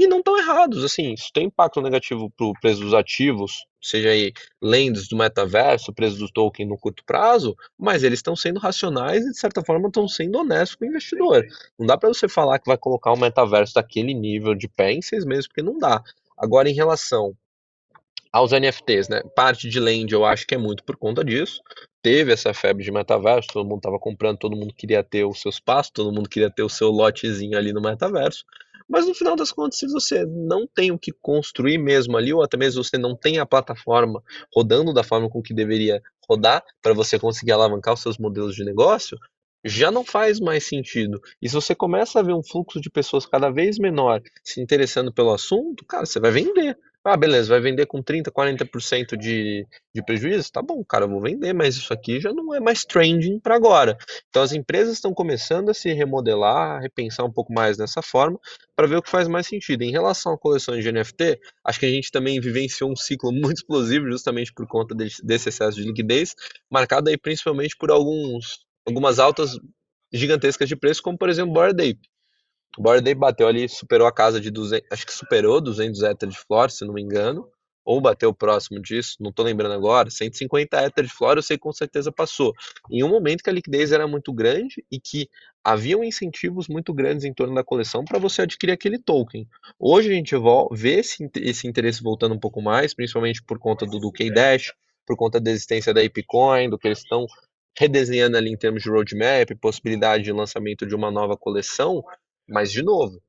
e não estão errados, assim, isso tem impacto negativo para o preço dos ativos, seja aí lendas do metaverso, preço do token no curto prazo, mas eles estão sendo racionais e de certa forma estão sendo honestos com o investidor. Não dá para você falar que vai colocar o metaverso daquele nível de pé em seis meses, porque não dá. Agora, em relação aos NFTs, né? Parte de lend eu acho que é muito por conta disso. Teve essa febre de metaverso, todo mundo estava comprando, todo mundo queria ter o seu espaço, todo mundo queria ter o seu lotezinho ali no metaverso. Mas no final das contas, se você não tem o que construir mesmo ali, ou até mesmo você não tem a plataforma rodando da forma com que deveria rodar para você conseguir alavancar os seus modelos de negócio, já não faz mais sentido. E se você começa a ver um fluxo de pessoas cada vez menor se interessando pelo assunto, cara, você vai vender. Ah, beleza, vai vender com 30%, 40% de, de prejuízo? Tá bom, cara, eu vou vender, mas isso aqui já não é mais trending para agora. Então as empresas estão começando a se remodelar, a repensar um pouco mais nessa forma, para ver o que faz mais sentido. Em relação a coleções de NFT, acho que a gente também vivenciou um ciclo *laughs* muito explosivo, justamente por conta desse, desse excesso de liquidez, marcado aí principalmente por alguns, algumas altas gigantescas de preço, como por exemplo Bored Ape. O Bored Ape bateu ali, superou a casa de 200, acho que superou 200 Ether de Flora, se não me engano, ou bateu próximo disso, não estou lembrando agora, 150 Ether de Flora eu sei com certeza passou. Em um momento que a liquidez era muito grande e que haviam incentivos muito grandes em torno da coleção para você adquirir aquele token. Hoje a gente vê esse interesse voltando um pouco mais, principalmente por conta do, do K-Dash, por conta da existência da ApeCoin, do que eles estão redesenhando ali em termos de roadmap, possibilidade de lançamento de uma nova coleção, mas, de novo,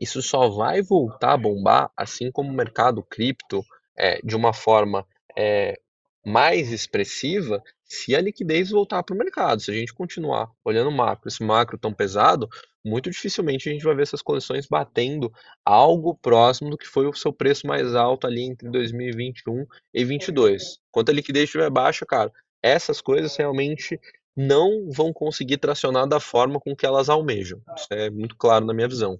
isso só vai voltar a bombar, assim como o mercado cripto, é, de uma forma é, mais expressiva, se a liquidez voltar para o mercado. Se a gente continuar olhando o macro, esse macro tão pesado, muito dificilmente a gente vai ver essas coleções batendo algo próximo do que foi o seu preço mais alto ali entre 2021 e 2022. Quanto a liquidez estiver baixa, cara, essas coisas realmente não vão conseguir tracionar da forma com que elas almejam. Isso é muito claro na minha visão.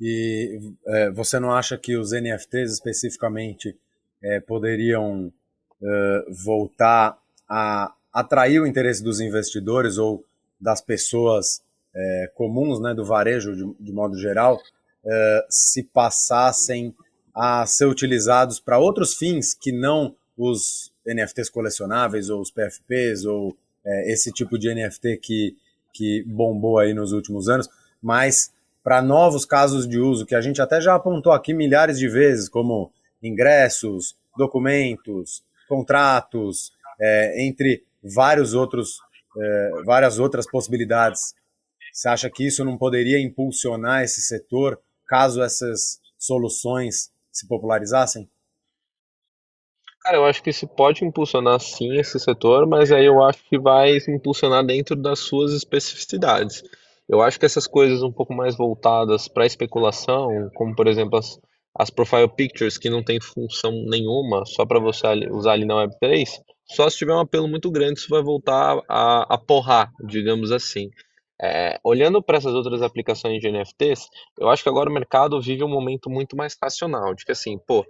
E é, você não acha que os NFTs especificamente é, poderiam é, voltar a atrair o interesse dos investidores ou das pessoas é, comuns, né, do varejo de, de modo geral, se passassem a ser utilizados para outros fins que não os NFTs colecionáveis ou os PFPs ou é, esse tipo de NFT que, que bombou aí nos últimos anos, mas para novos casos de uso que a gente até já apontou aqui milhares de vezes, como ingressos, documentos, contratos, é, entre vários outros, é, várias outras possibilidades. Você acha que isso não poderia impulsionar esse setor caso essas soluções se popularizassem? Cara, eu acho que isso pode impulsionar sim esse setor, mas aí eu acho que vai impulsionar dentro das suas especificidades. Eu acho que essas coisas um pouco mais voltadas para especulação, como por exemplo as, as profile pictures que não tem função nenhuma, só para você usar ali na Web3, só se tiver um apelo muito grande isso vai voltar a, a porrar, digamos assim. É, olhando para essas outras aplicações de NFTs, eu acho que agora o mercado vive um momento muito mais racional, de que assim, pô,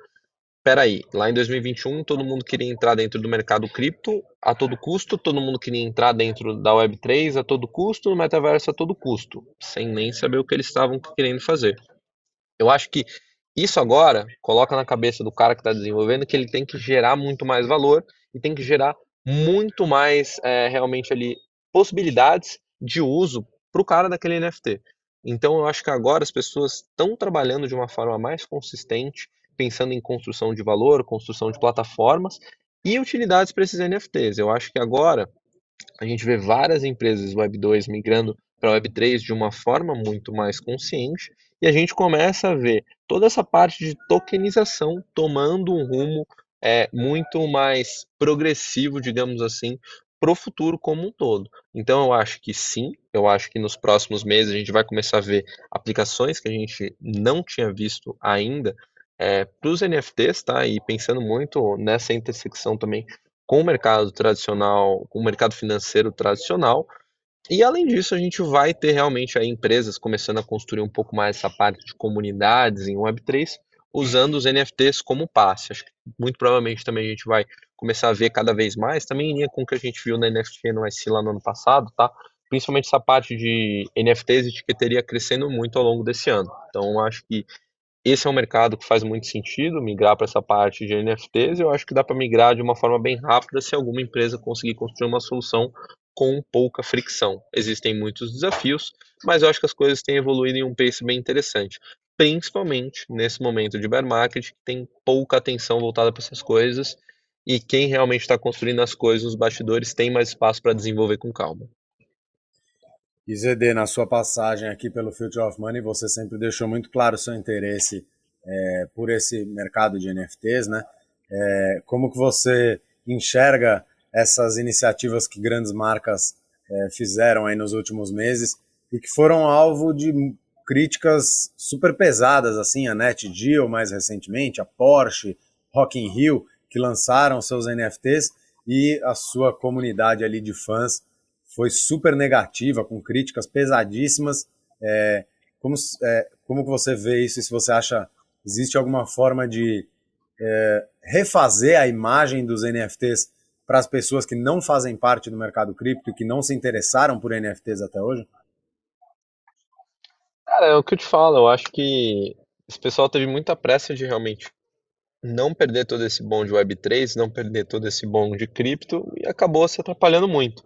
peraí, lá em 2021 todo mundo queria entrar dentro do mercado cripto a todo custo, todo mundo queria entrar dentro da Web3 a todo custo, no metaverso a todo custo, sem nem saber o que eles estavam querendo fazer. Eu acho que isso agora coloca na cabeça do cara que está desenvolvendo que ele tem que gerar muito mais valor e tem que gerar muito mais é, realmente ali possibilidades de uso para o cara daquele NFT. Então eu acho que agora as pessoas estão trabalhando de uma forma mais consistente, pensando em construção de valor, construção de plataformas e utilidades para esses NFTs. Eu acho que agora a gente vê várias empresas Web 2 migrando para Web 3 de uma forma muito mais consciente e a gente começa a ver toda essa parte de tokenização tomando um rumo é, muito mais progressivo, digamos assim, para o futuro como um todo. Então eu acho que sim, eu acho que nos próximos meses a gente vai começar a ver aplicações que a gente não tinha visto ainda é, para os NFTs, tá? E pensando muito nessa intersecção também com o mercado tradicional, com o mercado financeiro tradicional. E além disso, a gente vai ter realmente aí empresas começando a construir um pouco mais essa parte de comunidades em Web3, usando os NFTs como passe. Acho que muito provavelmente também a gente vai começar a ver cada vez mais, também em linha com o que a gente viu na NFT no IC lá no ano passado, tá? Principalmente essa parte de NFTs e etiqueteria crescendo muito ao longo desse ano. Então, acho que esse é um mercado que faz muito sentido migrar para essa parte de NFTs. Eu acho que dá para migrar de uma forma bem rápida se alguma empresa conseguir construir uma solução com pouca fricção. Existem muitos desafios, mas eu acho que as coisas têm evoluído em um pace bem interessante, principalmente nesse momento de bear market que tem pouca atenção voltada para essas coisas e quem realmente está construindo as coisas nos bastidores tem mais espaço para desenvolver com calma. E ZD, na sua passagem aqui pelo Future of Money, você sempre deixou muito claro o seu interesse é, por esse mercado de NFTs, né? É, como que você enxerga essas iniciativas que grandes marcas é, fizeram aí nos últimos meses e que foram alvo de críticas super pesadas, assim, a NetGeo mais recentemente, a Porsche, Rock in Rio, que lançaram seus NFTs e a sua comunidade ali de fãs foi super negativa, com críticas pesadíssimas. É, como, é, como você vê isso e se você acha existe alguma forma de é, refazer a imagem dos NFTs para as pessoas que não fazem parte do mercado cripto que não se interessaram por NFTs até hoje? Cara, é o que eu te falo, eu acho que esse pessoal teve muita pressa de realmente não perder todo esse bom de Web3, não perder todo esse bom de cripto e acabou se atrapalhando muito.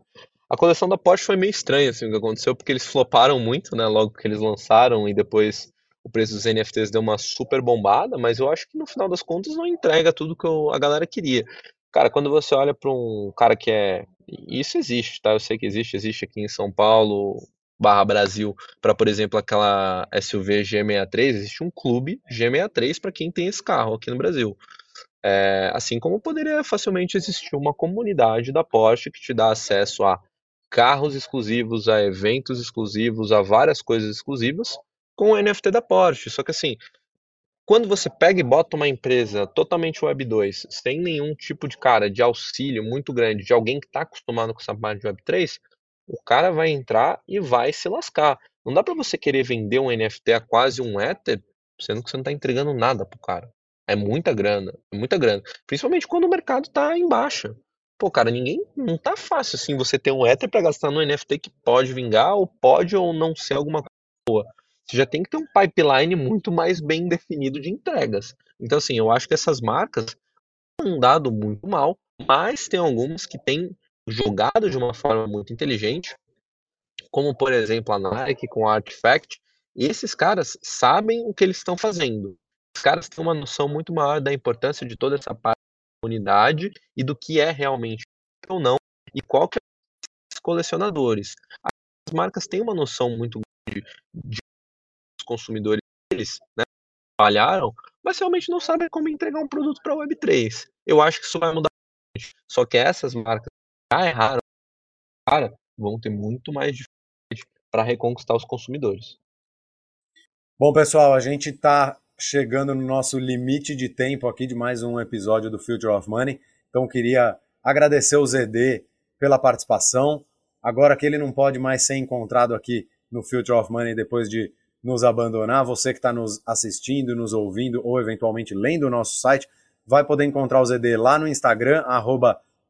A coleção da Porsche foi meio estranha, assim, o que aconteceu, porque eles floparam muito, né, logo que eles lançaram, e depois o preço dos NFTs deu uma super bombada, mas eu acho que no final das contas não entrega tudo que eu, a galera queria. Cara, quando você olha para um cara que é. Isso existe, tá? Eu sei que existe, existe aqui em São Paulo, barra Brasil, para, por exemplo, aquela SUV G63, existe um clube G63 para quem tem esse carro aqui no Brasil. É, assim como poderia facilmente existir uma comunidade da Porsche que te dá acesso a carros exclusivos, a eventos exclusivos, a várias coisas exclusivas com o NFT da Porsche. Só que assim, quando você pega e bota uma empresa totalmente Web 2, sem nenhum tipo de cara de auxílio muito grande de alguém que está acostumado com essa parte de Web 3, o cara vai entrar e vai se lascar. Não dá para você querer vender um NFT a quase um Ether, sendo que você não está entregando nada pro cara. É muita grana, é muita grana. Principalmente quando o mercado está em baixa. Pô, cara, ninguém. Não tá fácil assim você ter um Ether para gastar no NFT que pode vingar ou pode ou não ser alguma coisa boa. Você já tem que ter um pipeline muito mais bem definido de entregas. Então, assim, eu acho que essas marcas têm dado muito mal, mas tem algumas que têm jogado de uma forma muito inteligente, como por exemplo a Nike com a Artifact. E esses caras sabem o que eles estão fazendo. Os caras têm uma noção muito maior da importância de toda essa parte comunidade e do que é realmente ou não e qual que é os colecionadores. As marcas têm uma noção muito grande de os consumidores deles, né? Falharam, mas realmente não sabem como entregar um produto para a Web3. Eu acho que isso vai mudar. Só que essas marcas já erraram, cara, vão ter muito mais dificuldade para reconquistar os consumidores. Bom, pessoal, a gente está chegando no nosso limite de tempo aqui de mais um episódio do Future of Money. Então queria agradecer o ZD pela participação. Agora que ele não pode mais ser encontrado aqui no Future of Money depois de nos abandonar, você que está nos assistindo, nos ouvindo ou eventualmente lendo o nosso site, vai poder encontrar o ZD lá no Instagram,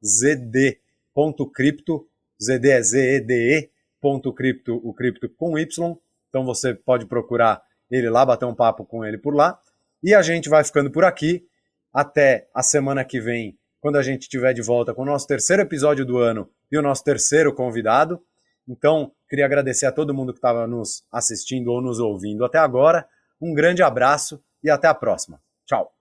zd.cripto, ZD é Z-E-D-E, ponto cripto, o cripto com Y. Então você pode procurar ele lá, bater um papo com ele por lá. E a gente vai ficando por aqui. Até a semana que vem, quando a gente estiver de volta com o nosso terceiro episódio do ano e o nosso terceiro convidado. Então, queria agradecer a todo mundo que estava nos assistindo ou nos ouvindo até agora. Um grande abraço e até a próxima. Tchau.